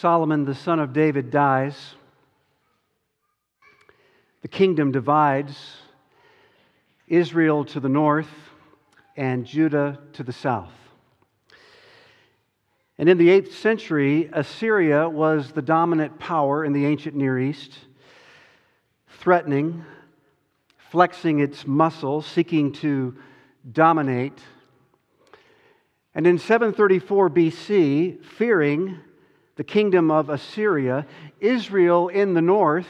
Solomon, the son of David, dies. The kingdom divides Israel to the north and Judah to the south. And in the 8th century, Assyria was the dominant power in the ancient Near East, threatening, flexing its muscle, seeking to dominate. And in 734 BC, fearing the kingdom of Assyria, Israel in the north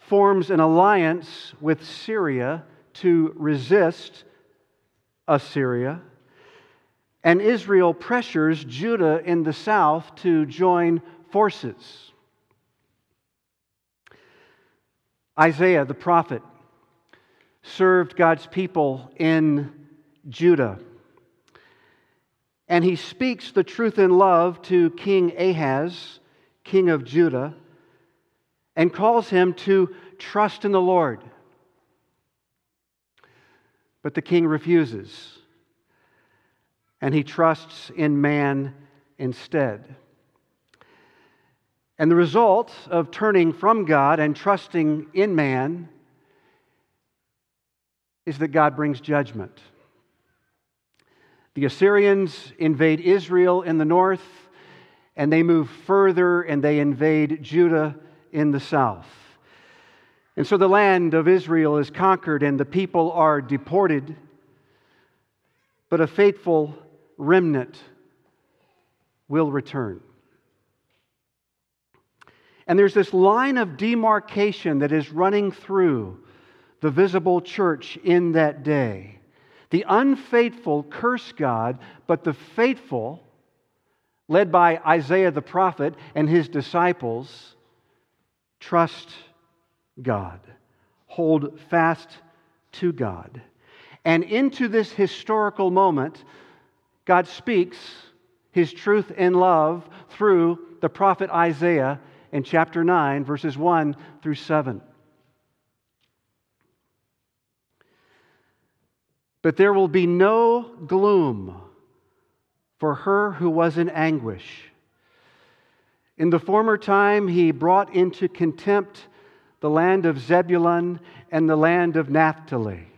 forms an alliance with Syria to resist Assyria. And Israel pressures Judah in the south to join forces. Isaiah the prophet served God's people in Judah. And he speaks the truth in love to King Ahaz, king of Judah, and calls him to trust in the Lord. But the king refuses, and he trusts in man instead. And the result of turning from God and trusting in man is that God brings judgment. The Assyrians invade Israel in the north, and they move further and they invade Judah in the south. And so the land of Israel is conquered and the people are deported, but a faithful remnant will return. And there's this line of demarcation that is running through the visible church in that day. The unfaithful curse God, but the faithful, led by Isaiah the prophet and his disciples, trust God, hold fast to God. And into this historical moment, God speaks his truth in love through the prophet Isaiah in chapter 9, verses 1 through 7. But there will be no gloom for her who was in anguish. In the former time, he brought into contempt the land of Zebulun and the land of Naphtali.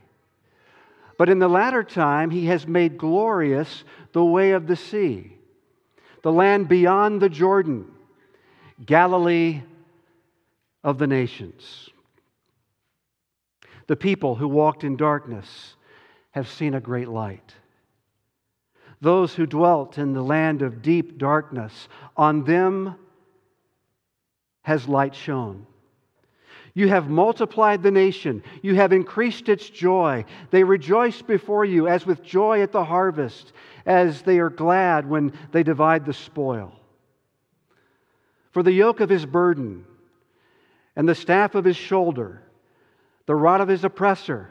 But in the latter time, he has made glorious the way of the sea, the land beyond the Jordan, Galilee of the nations. The people who walked in darkness have seen a great light. Those who dwelt in the land of deep darkness, on them has light shone. You have multiplied the nation. You have increased its joy. They rejoice before you as with joy at the harvest, as they are glad when they divide the spoil. For the yoke of his burden and the staff of his shoulder, the rod of his oppressor,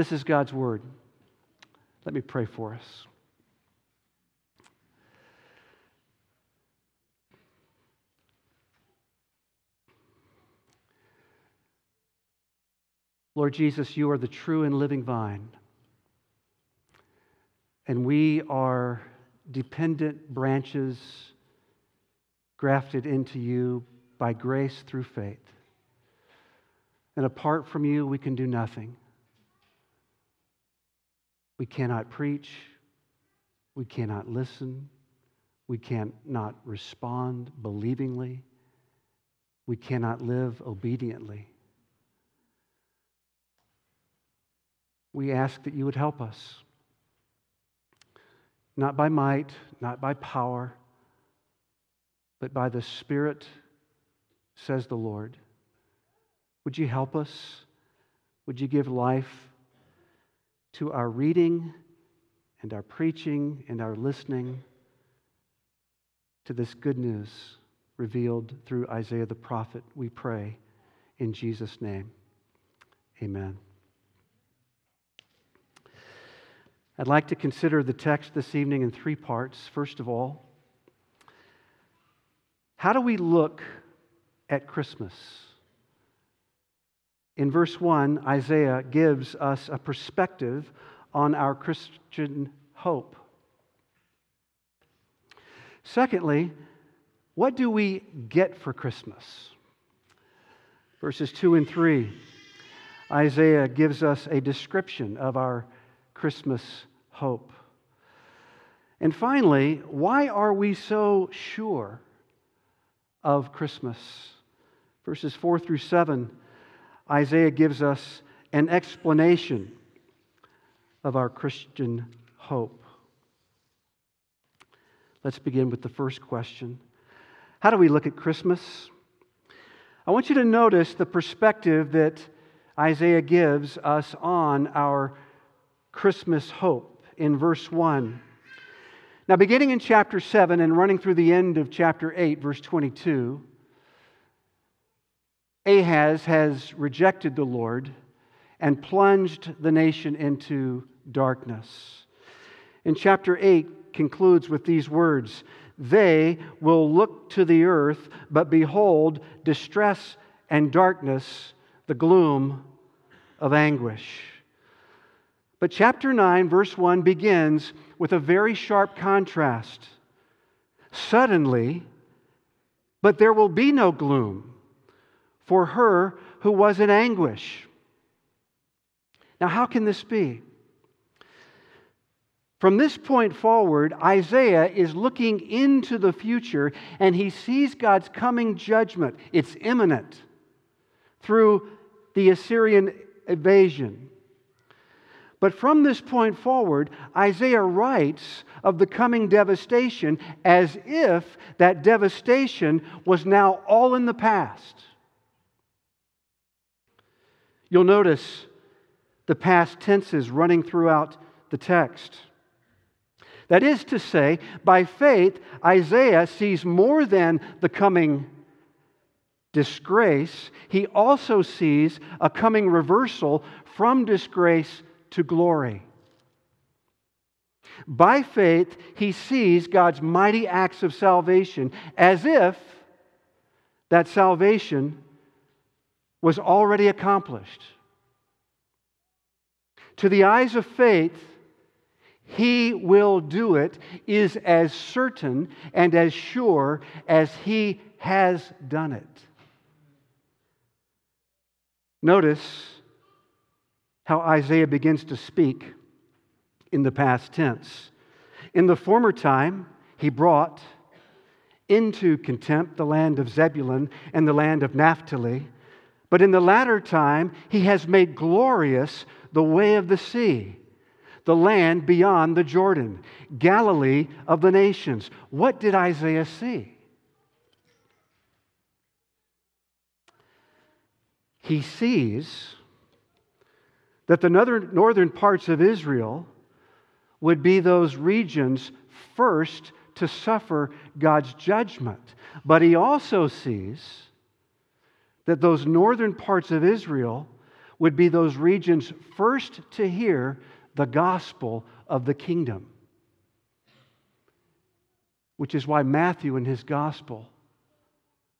This is God's word. Let me pray for us. Lord Jesus, you are the true and living vine. And we are dependent branches grafted into you by grace through faith. And apart from you, we can do nothing. We cannot preach. We cannot listen. We cannot respond believingly. We cannot live obediently. We ask that you would help us. Not by might, not by power, but by the Spirit, says the Lord. Would you help us? Would you give life to our reading and our preaching and our listening to this good news revealed through Isaiah the prophet? We pray in Jesus' name. Amen. I'd like to consider the text this evening in three parts. First of all, how do we look at Christmas? In verse 1, Isaiah gives us a perspective on our Christian hope. Secondly, what do we get for Christmas? Verses 2 and 3, Isaiah gives us a description of our Christmas hope. And finally, why are we so sure of Christmas? Verses 4 through 7, Isaiah gives us an explanation of our Christian hope. Let's begin with the first question How do we look at Christmas? I want you to notice the perspective that Isaiah gives us on our Christmas hope in verse 1. Now, beginning in chapter 7 and running through the end of chapter 8, verse 22, Ahaz has rejected the Lord and plunged the nation into darkness. In chapter 8 concludes with these words They will look to the earth, but behold, distress and darkness, the gloom of anguish. But chapter 9, verse 1 begins with a very sharp contrast. Suddenly, but there will be no gloom for her who was in anguish. Now, how can this be? From this point forward, Isaiah is looking into the future and he sees God's coming judgment. It's imminent through the Assyrian invasion. But from this point forward, Isaiah writes of the coming devastation as if that devastation was now all in the past. You'll notice the past tenses running throughout the text. That is to say, by faith, Isaiah sees more than the coming disgrace, he also sees a coming reversal from disgrace to glory. By faith, he sees God's mighty acts of salvation as if that salvation was already accomplished. To the eyes of faith, he will do it is as certain and as sure as he has done it. Notice how Isaiah begins to speak in the past tense. In the former time, he brought into contempt the land of Zebulun and the land of Naphtali. But in the latter time, he has made glorious the way of the sea, the land beyond the Jordan, Galilee of the nations. What did Isaiah see? He sees that the northern parts of Israel would be those regions first to suffer God's judgment. But he also sees that those northern parts of Israel would be those regions first to hear the gospel of the kingdom. Which is why Matthew in his gospel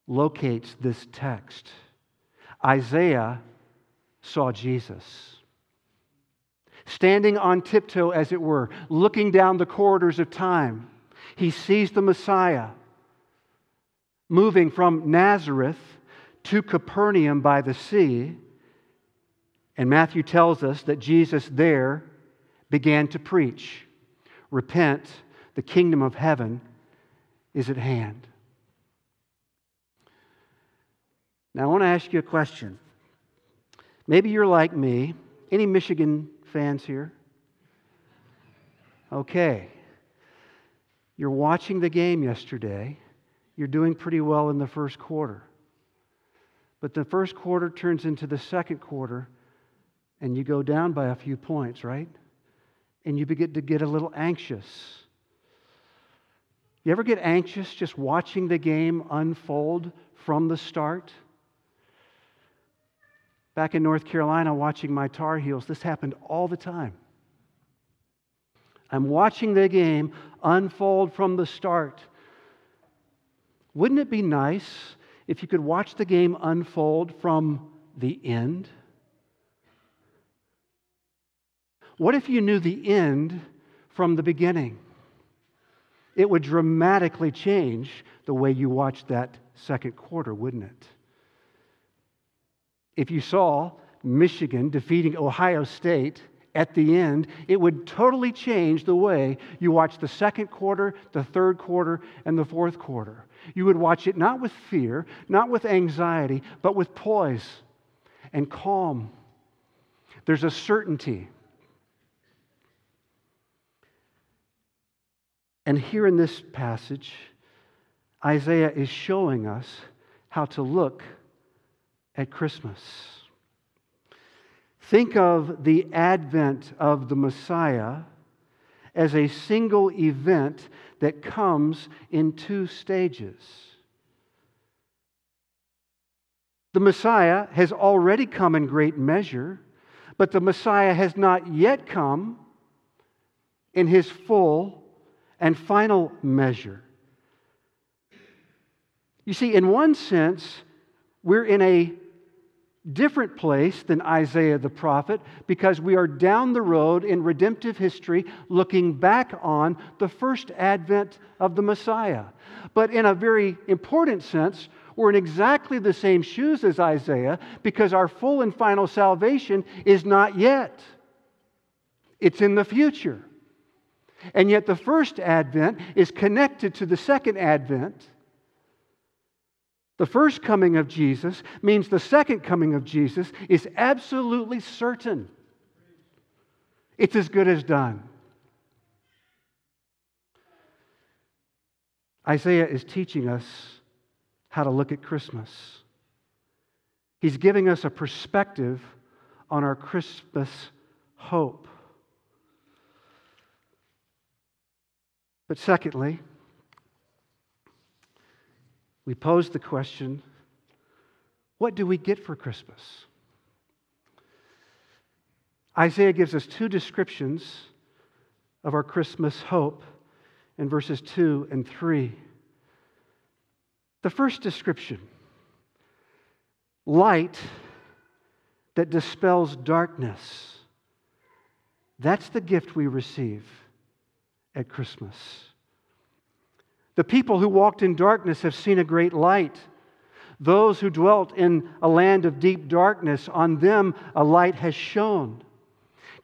locates this text. Isaiah saw Jesus standing on tiptoe, as it were, looking down the corridors of time. He sees the Messiah moving from Nazareth to Capernaum by the sea. And Matthew tells us that Jesus there began to preach Repent, the kingdom of heaven is at hand. Now, I want to ask you a question. Maybe you're like me. Any Michigan fans here? Okay. You're watching the game yesterday. You're doing pretty well in the first quarter. But the first quarter turns into the second quarter, and you go down by a few points, right? And you begin to get a little anxious. You ever get anxious just watching the game unfold from the start? Back in North Carolina, watching my Tar Heels, this happened all the time. I'm watching the game unfold from the start. Wouldn't it be nice if you could watch the game unfold from the end? What if you knew the end from the beginning? It would dramatically change the way you watched that second quarter, wouldn't it? If you saw Michigan defeating Ohio State at the end, it would totally change the way you watch the second quarter, the third quarter, and the fourth quarter. You would watch it not with fear, not with anxiety, but with poise and calm. There's a certainty. And here in this passage, Isaiah is showing us how to look at Christmas. Think of the advent of the Messiah as a single event that comes in two stages. The Messiah has already come in great measure, but the Messiah has not yet come in his full and final measure. You see, in one sense, we're in a different place than Isaiah the prophet because we are down the road in redemptive history looking back on the first advent of the Messiah. But in a very important sense, we're in exactly the same shoes as Isaiah because our full and final salvation is not yet, it's in the future. And yet, the first advent is connected to the second advent the first coming of Jesus means the second coming of Jesus is absolutely certain. It's as good as done. Isaiah is teaching us how to look at Christmas. He's giving us a perspective on our Christmas hope. But secondly, we pose the question what do we get for Christmas? Isaiah gives us two descriptions of our Christmas hope in verses 2 and 3. The first description light that dispels darkness. That's the gift we receive at Christmas. The people who walked in darkness have seen a great light. Those who dwelt in a land of deep darkness, on them a light has shone.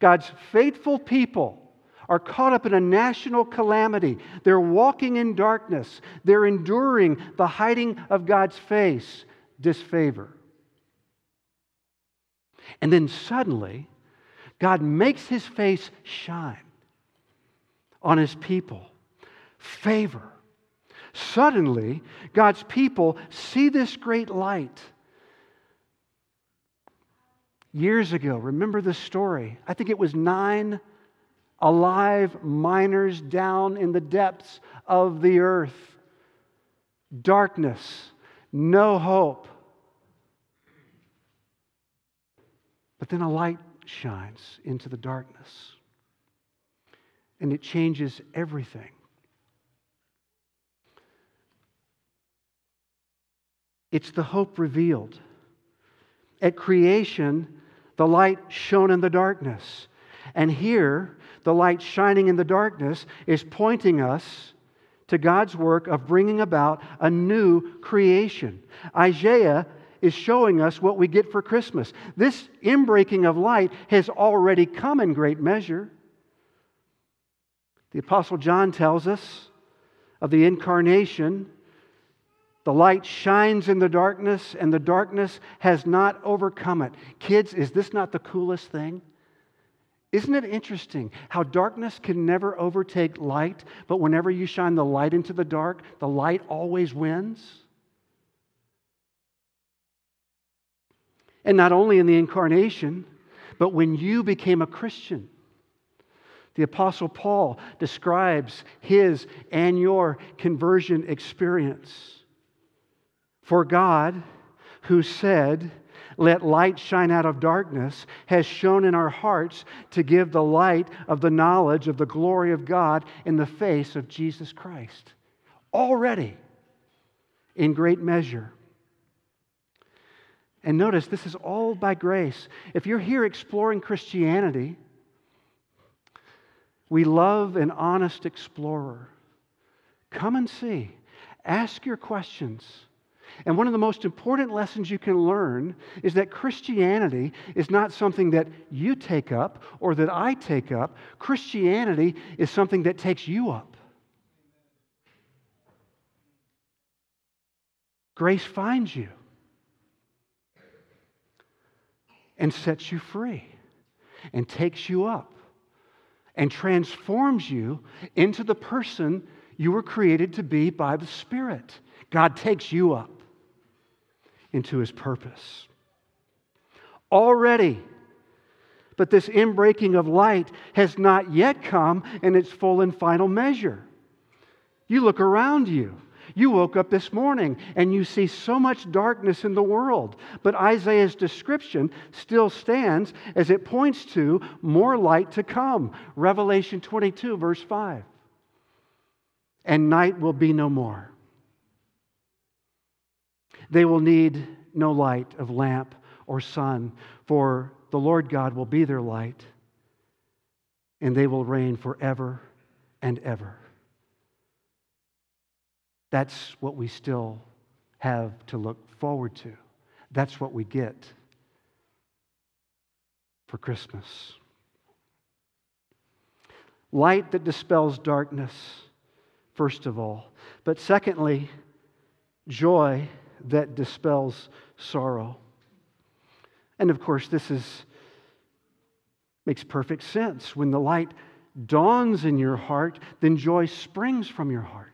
God's faithful people are caught up in a national calamity. They're walking in darkness. They're enduring the hiding of God's face, disfavor. And then suddenly, God makes his face shine on his people. Favor Suddenly, God's people see this great light. Years ago, remember the story? I think it was nine alive miners down in the depths of the earth. Darkness, no hope. But then a light shines into the darkness, and it changes everything. It's the hope revealed. At creation, the light shone in the darkness. And here, the light shining in the darkness is pointing us to God's work of bringing about a new creation. Isaiah is showing us what we get for Christmas. This inbreaking of light has already come in great measure. The Apostle John tells us of the incarnation, the light shines in the darkness, and the darkness has not overcome it. Kids, is this not the coolest thing? Isn't it interesting how darkness can never overtake light, but whenever you shine the light into the dark, the light always wins? And not only in the incarnation, but when you became a Christian. The Apostle Paul describes his and your conversion experience. For God, who said, Let light shine out of darkness, has shone in our hearts to give the light of the knowledge of the glory of God in the face of Jesus Christ. Already, in great measure. And notice, this is all by grace. If you're here exploring Christianity, we love an honest explorer. Come and see. Ask your questions. And one of the most important lessons you can learn is that Christianity is not something that you take up or that I take up. Christianity is something that takes you up. Grace finds you and sets you free and takes you up and transforms you into the person you were created to be by the Spirit. God takes you up into his purpose. Already, but this inbreaking of light has not yet come in its full and final measure. You look around you. You woke up this morning and you see so much darkness in the world. But Isaiah's description still stands as it points to more light to come. Revelation 22, verse 5. And night will be no more. They will need no light of lamp or sun, for the Lord God will be their light, and they will reign forever and ever. That's what we still have to look forward to. That's what we get for Christmas. Light that dispels darkness, first of all. But secondly, joy that dispels sorrow. And of course, this is, makes perfect sense. When the light dawns in your heart, then joy springs from your heart.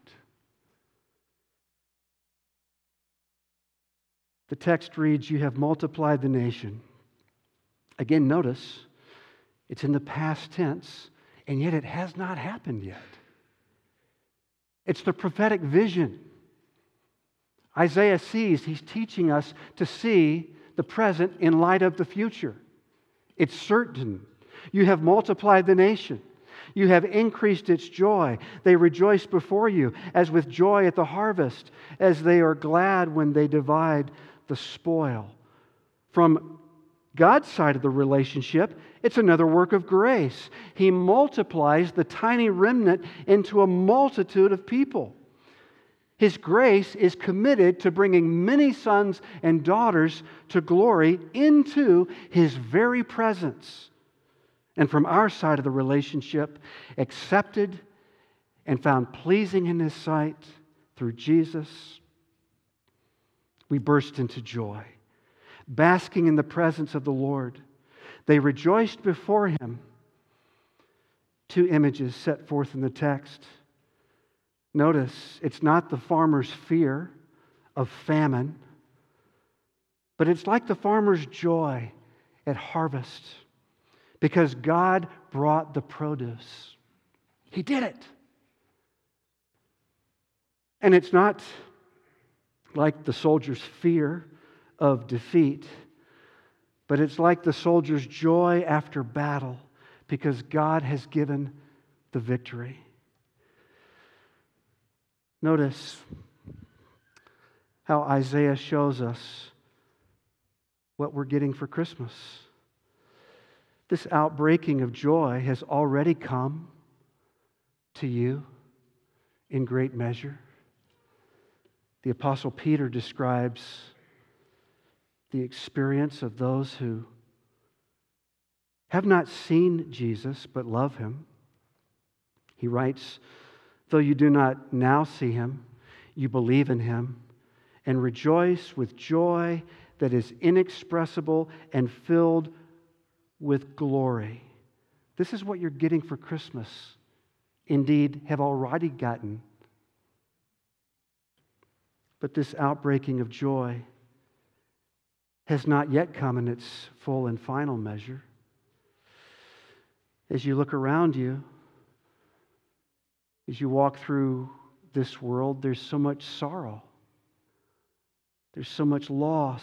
The text reads, You have multiplied the nation. Again, notice it's in the past tense, and yet it has not happened yet. It's the prophetic vision Isaiah sees, he's teaching us to see the present in light of the future. It's certain. You have multiplied the nation. You have increased its joy. They rejoice before you as with joy at the harvest, as they are glad when they divide the spoil. From God's side of the relationship, it's another work of grace. He multiplies the tiny remnant into a multitude of people. His grace is committed to bringing many sons and daughters to glory into His very presence. And from our side of the relationship, accepted and found pleasing in His sight through Jesus, we burst into joy, basking in the presence of the Lord. They rejoiced before Him. Two images set forth in the text. Notice, it's not the farmer's fear of famine, but it's like the farmer's joy at harvest because God brought the produce. He did it. And it's not like the soldier's fear of defeat, but it's like the soldier's joy after battle because God has given the victory. Notice how Isaiah shows us what we're getting for Christmas. This outbreaking of joy has already come to you in great measure. The Apostle Peter describes the experience of those who have not seen Jesus but love him. He writes, Though you do not now see him, you believe in him and rejoice with joy that is inexpressible and filled with glory. This is what you're getting for Christmas. Indeed, have already gotten. But this outbreaking of joy has not yet come in its full and final measure. As you look around you, as you walk through this world, there's so much sorrow, there's so much loss.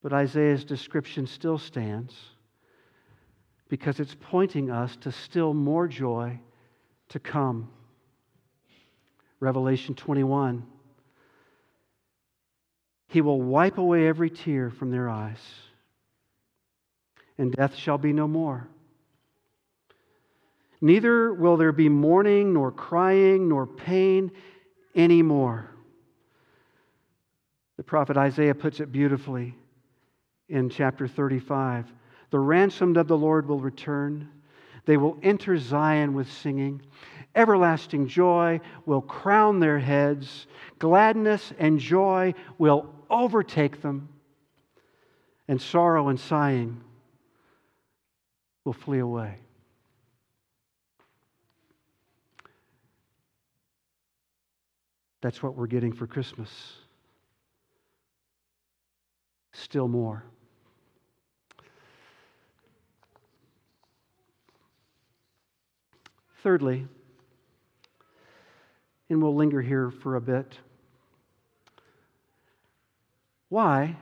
But Isaiah's description still stands because it's pointing us to still more joy to come. Revelation 21. He will wipe away every tear from their eyes, and death shall be no more. Neither will there be mourning, nor crying, nor pain anymore. The prophet Isaiah puts it beautifully in chapter 35. The ransomed of the Lord will return. They will enter Zion with singing. Everlasting joy will crown their heads. Gladness and joy will overtake them. And sorrow and sighing will flee away. That's what we're getting for Christmas. Still more. Thirdly, and we'll linger here for a bit. Why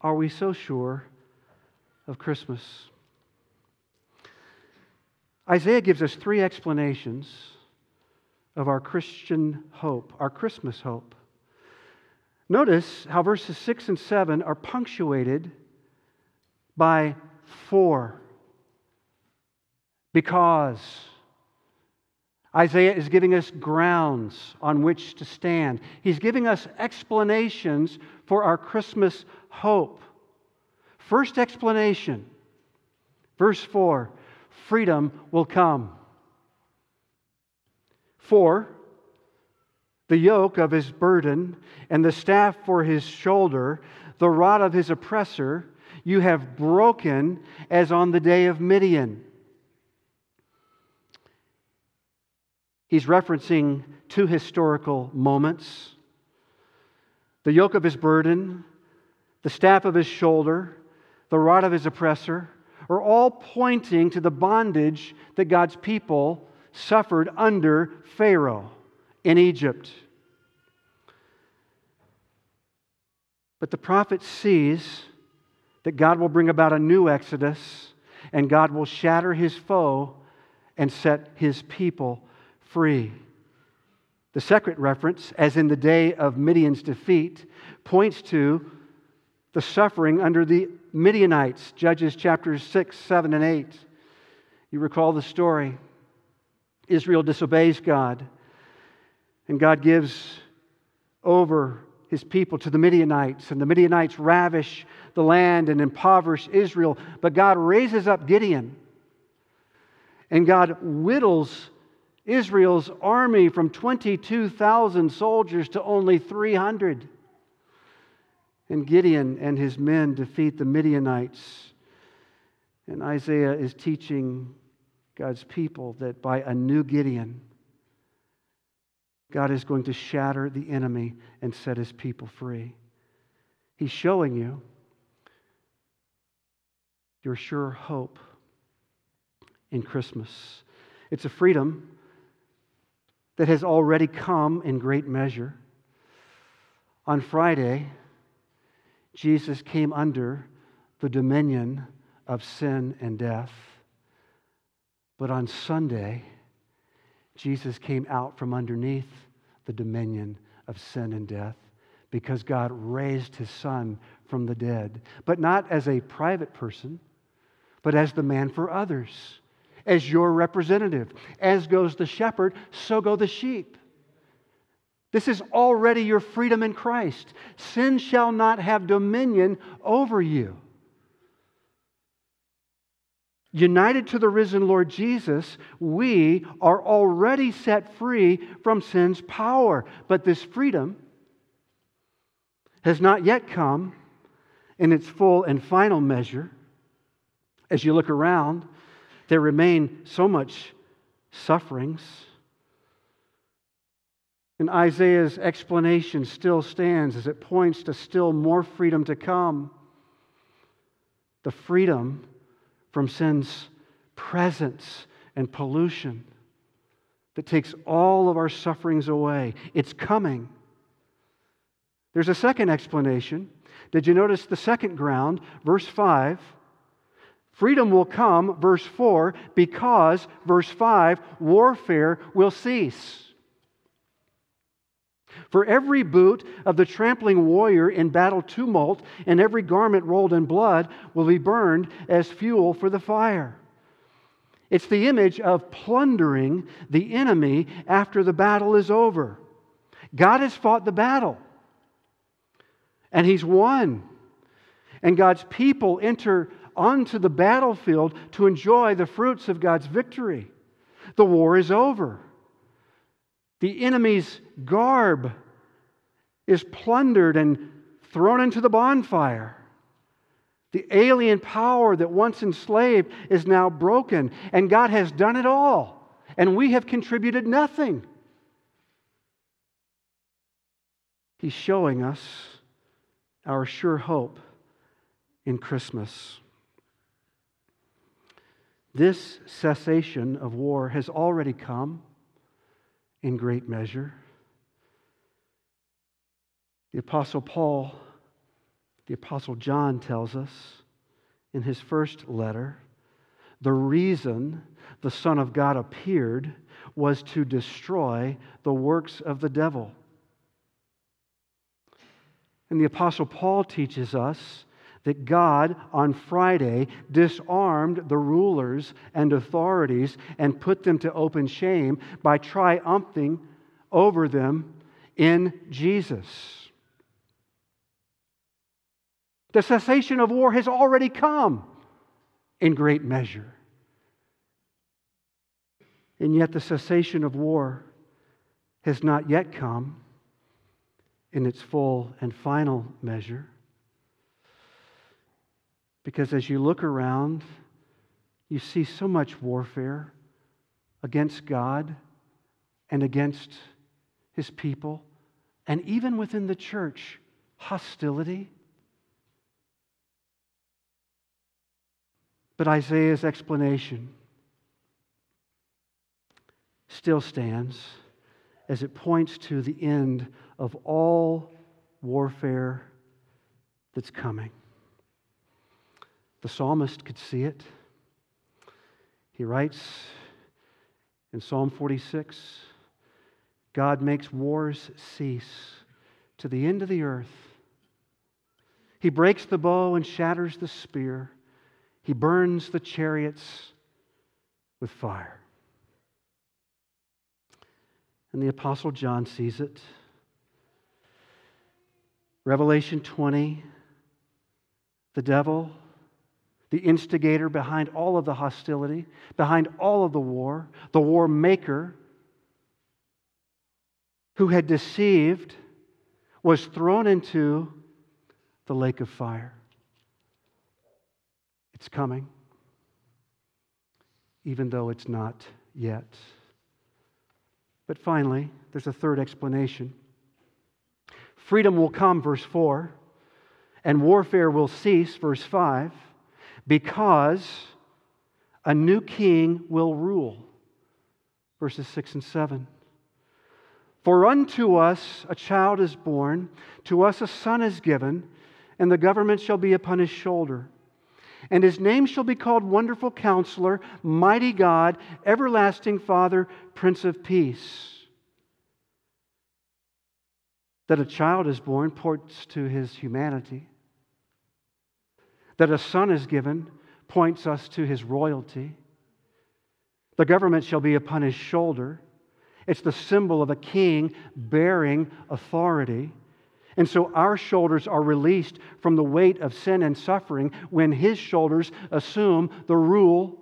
are we so sure of Christmas? Isaiah gives us three explanations of our Christian hope, our Christmas hope. Notice how verses 6 and 7 are punctuated by for. Because. Isaiah is giving us grounds on which to stand. He's giving us explanations for our Christmas hope. First explanation, verse 4 freedom will come. For the yoke of his burden and the staff for his shoulder, the rod of his oppressor, you have broken as on the day of Midian. He's referencing two historical moments the yoke of his burden, the staff of his shoulder, the rod of his oppressor, are all pointing to the bondage that God's people suffered under Pharaoh in Egypt. But the prophet sees that God will bring about a new exodus and God will shatter his foe and set his people free. The second reference, as in the day of Midian's defeat, points to the suffering under the Midianites, Judges chapters 6, 7, and 8. You recall the story. Israel disobeys God, and God gives over his people to the Midianites, and the Midianites ravish the land and impoverish Israel. But God raises up Gideon, and God whittles Israel's army from 22,000 soldiers to only 300. And Gideon and his men defeat the Midianites. And Isaiah is teaching God's people that by a new Gideon, God is going to shatter the enemy and set his people free. He's showing you your sure hope in Christmas. It's a freedom that has already come in great measure. On Friday, Jesus came under the dominion of sin and death. But on Sunday, Jesus came out from underneath the dominion of sin and death because God raised his son from the dead, but not as a private person, but as the man for others, as your representative. As goes the shepherd, so go the sheep. This is already your freedom in Christ. Sin shall not have dominion over you. United to the risen Lord Jesus, we are already set free from sin's power. But this freedom has not yet come in its full and final measure. As you look around, there remain so much sufferings. And Isaiah's explanation still stands as it points to still more freedom to come. The freedom from sin's presence and pollution that takes all of our sufferings away. It's coming. There's a second explanation. Did you notice the second ground, verse 5? Freedom will come, verse 4, because, verse 5, warfare will cease. For every boot of the trampling warrior in battle tumult and every garment rolled in blood will be burned as fuel for the fire. It's the image of plundering the enemy after the battle is over. God has fought the battle, and He's won. And God's people enter onto the battlefield to enjoy the fruits of God's victory. The war is over. The enemy's garb is plundered and thrown into the bonfire. The alien power that once enslaved is now broken, and God has done it all, and we have contributed nothing. He's showing us our sure hope in Christmas. This cessation of war has already come in great measure. The Apostle Paul, the Apostle John tells us in his first letter the reason the Son of God appeared was to destroy the works of the devil. And the Apostle Paul teaches us that God on Friday disarmed the rulers and authorities and put them to open shame by triumphing over them in Jesus. The cessation of war has already come in great measure. And yet, the cessation of war has not yet come in its full and final measure. Because as you look around, you see so much warfare against God and against his people, and even within the church, hostility But Isaiah's explanation still stands as it points to the end of all warfare that's coming. The psalmist could see it. He writes in Psalm 46 God makes wars cease to the end of the earth. He breaks the bow and shatters the spear. He burns the chariots with fire. And the Apostle John sees it. Revelation 20, the devil, the instigator behind all of the hostility, behind all of the war, the war maker, who had deceived, was thrown into the lake of fire. It's coming, even though it's not yet. But finally, there's a third explanation. Freedom will come, verse 4, and warfare will cease, verse 5, because a new king will rule, verses 6 and 7. For unto us a child is born, to us a son is given, and the government shall be upon his shoulder and his name shall be called Wonderful Counselor, Mighty God, Everlasting Father, Prince of Peace. That a child is born points to his humanity. That a son is given points us to his royalty. The government shall be upon his shoulder. It's the symbol of a king bearing authority. And so our shoulders are released from the weight of sin and suffering when his shoulders assume the rule.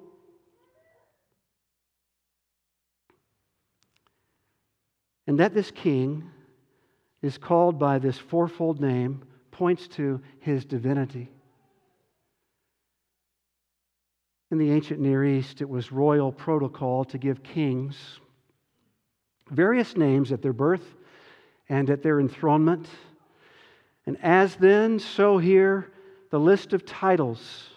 And that this king is called by this fourfold name points to his divinity. In the ancient Near East, it was royal protocol to give kings various names at their birth and at their enthronement and as then, so here, the list of titles.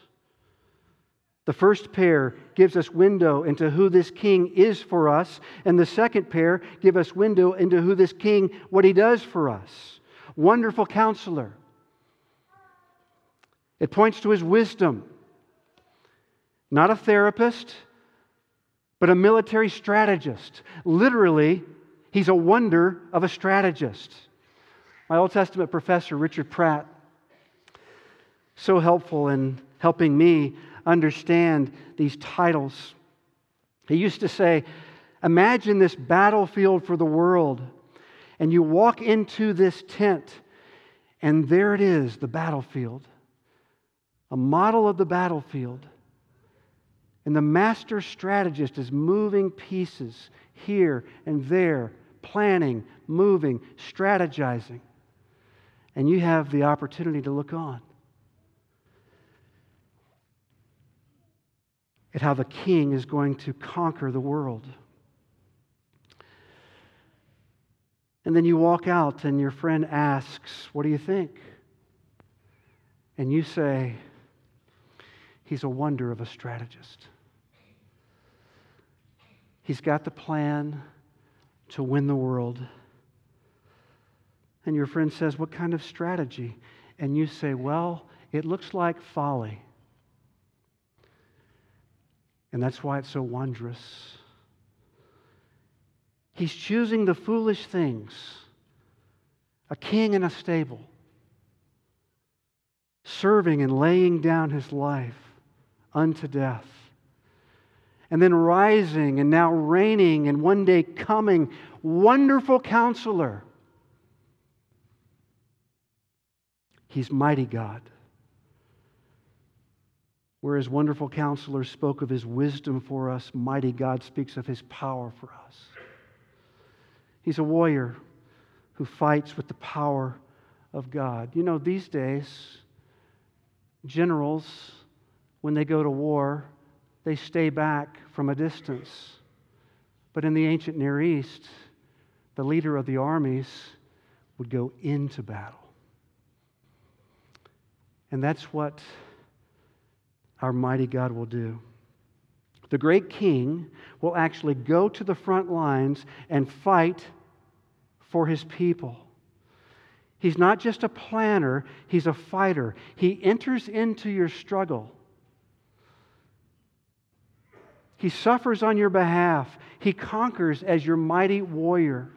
The first pair gives us window into who this king is for us, and the second pair give us window into who this king, what he does for us. Wonderful counselor. It points to his wisdom. Not a therapist, but a military strategist. Literally, he's a wonder of a strategist. My Old Testament professor, Richard Pratt, so helpful in helping me understand these titles. He used to say, Imagine this battlefield for the world, and you walk into this tent, and there it is, the battlefield, a model of the battlefield. And the master strategist is moving pieces here and there, planning, moving, strategizing. And you have the opportunity to look on. At how the king is going to conquer the world. And then you walk out, and your friend asks, What do you think? And you say, He's a wonder of a strategist. He's got the plan to win the world. And your friend says, What kind of strategy? And you say, Well, it looks like folly. And that's why it's so wondrous. He's choosing the foolish things a king in a stable, serving and laying down his life unto death and then rising and now reigning and one day coming. Wonderful counselor. He's mighty God. Whereas wonderful counselor spoke of his wisdom for us, mighty God speaks of his power for us. He's a warrior who fights with the power of God. You know, these days, generals, when they go to war, they stay back from a distance. But in the ancient Near East, the leader of the armies would go into battle. And that's what our mighty God will do. The great king will actually go to the front lines and fight for his people. He's not just a planner, he's a fighter. He enters into your struggle. He suffers on your behalf. He conquers as your mighty warrior.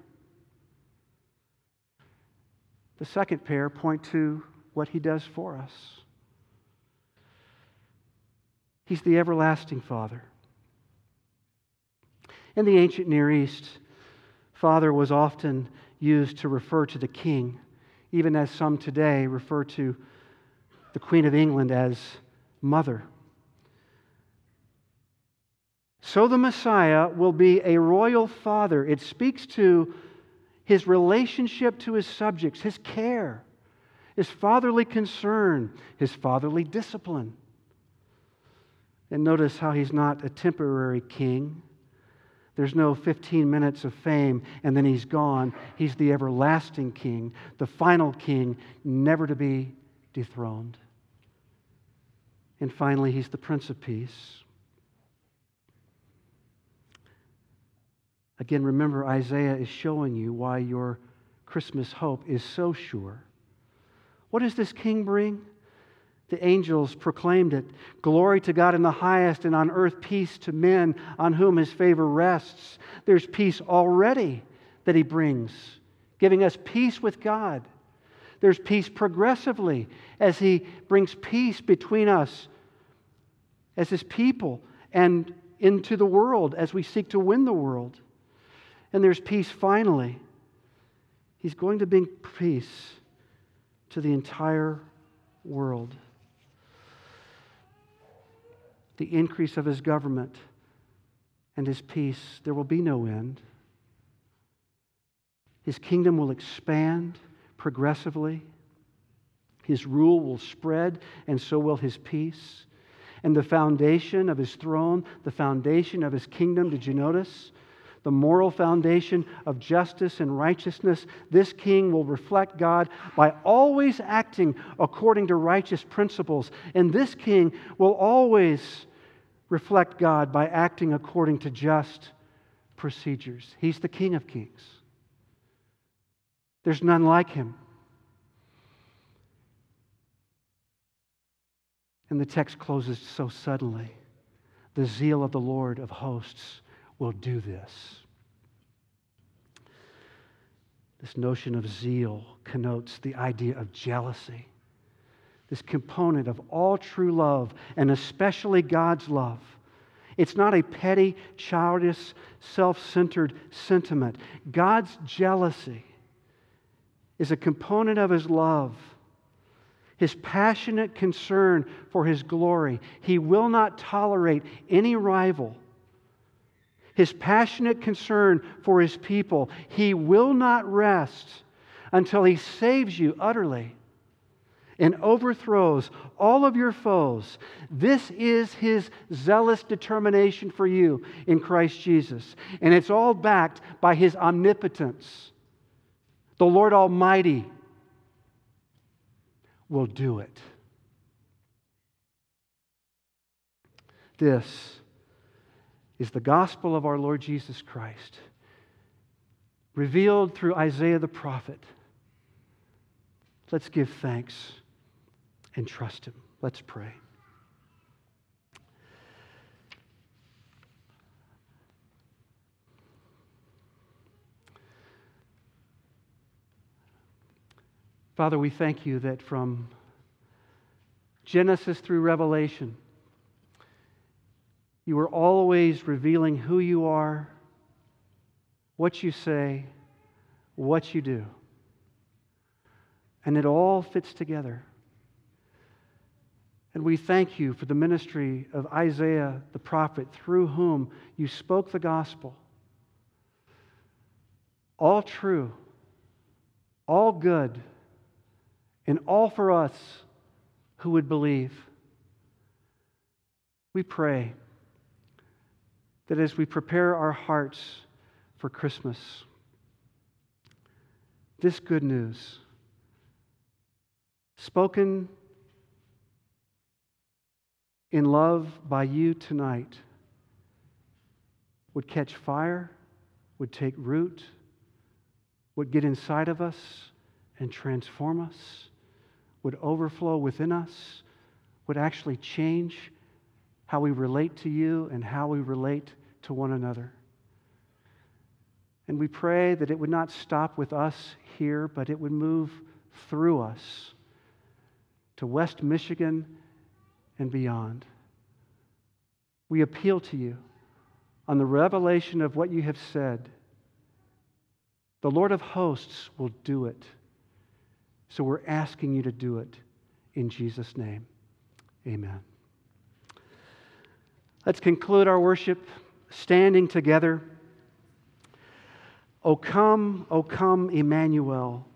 The second pair point to what he does for us. He's the everlasting Father. In the ancient Near East, Father was often used to refer to the king, even as some today refer to the Queen of England as mother. So the Messiah will be a royal father. It speaks to his relationship to his subjects, his care, his fatherly concern, his fatherly discipline. And notice how he's not a temporary king. There's no 15 minutes of fame and then he's gone. He's the everlasting king, the final king, never to be dethroned. And finally, he's the Prince of Peace. Again, remember, Isaiah is showing you why your Christmas hope is so sure. What does this king bring? The angels proclaimed it Glory to God in the highest, and on earth peace to men on whom his favor rests. There's peace already that he brings, giving us peace with God. There's peace progressively as he brings peace between us as his people and into the world as we seek to win the world. And there's peace finally. He's going to bring peace to the entire world. The increase of his government and his peace, there will be no end. His kingdom will expand progressively. His rule will spread, and so will his peace. And the foundation of his throne, the foundation of his kingdom, did you notice? The moral foundation of justice and righteousness. This king will reflect God by always acting according to righteous principles. And this king will always reflect God by acting according to just procedures. He's the king of kings. There's none like him. And the text closes so suddenly. The zeal of the Lord of hosts will do this. This notion of zeal connotes the idea of jealousy, this component of all true love, and especially God's love. It's not a petty, childish, self centered sentiment. God's jealousy is a component of his love, his passionate concern for his glory. He will not tolerate any rival. His passionate concern for his people. He will not rest until he saves you utterly and overthrows all of your foes. This is his zealous determination for you in Christ Jesus. And it's all backed by his omnipotence the Lord Almighty will do it. This is the gospel of our Lord Jesus Christ, revealed through Isaiah the prophet. Let's give thanks and trust Him. Let's pray. Father, we thank you that from Genesis through Revelation, you are always revealing who you are, what you say, what you do. And it all fits together. And we thank you for the ministry of Isaiah the prophet, through whom you spoke the gospel. All true, all good and all for us who would believe. We pray that as we prepare our hearts for Christmas, this good news, spoken in love by you tonight, would catch fire, would take root, would get inside of us and transform us would overflow within us, would actually change how we relate to you and how we relate to one another. And we pray that it would not stop with us here, but it would move through us to West Michigan and beyond. We appeal to you on the revelation of what you have said. The Lord of hosts will do it. So we're asking you to do it in Jesus' name. Amen. Let's conclude our worship standing together. O come, O come, Emmanuel.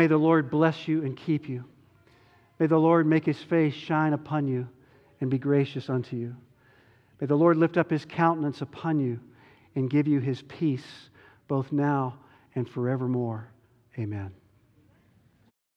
May the Lord bless you and keep you. May the Lord make his face shine upon you and be gracious unto you. May the Lord lift up his countenance upon you and give you his peace, both now and forevermore. Amen.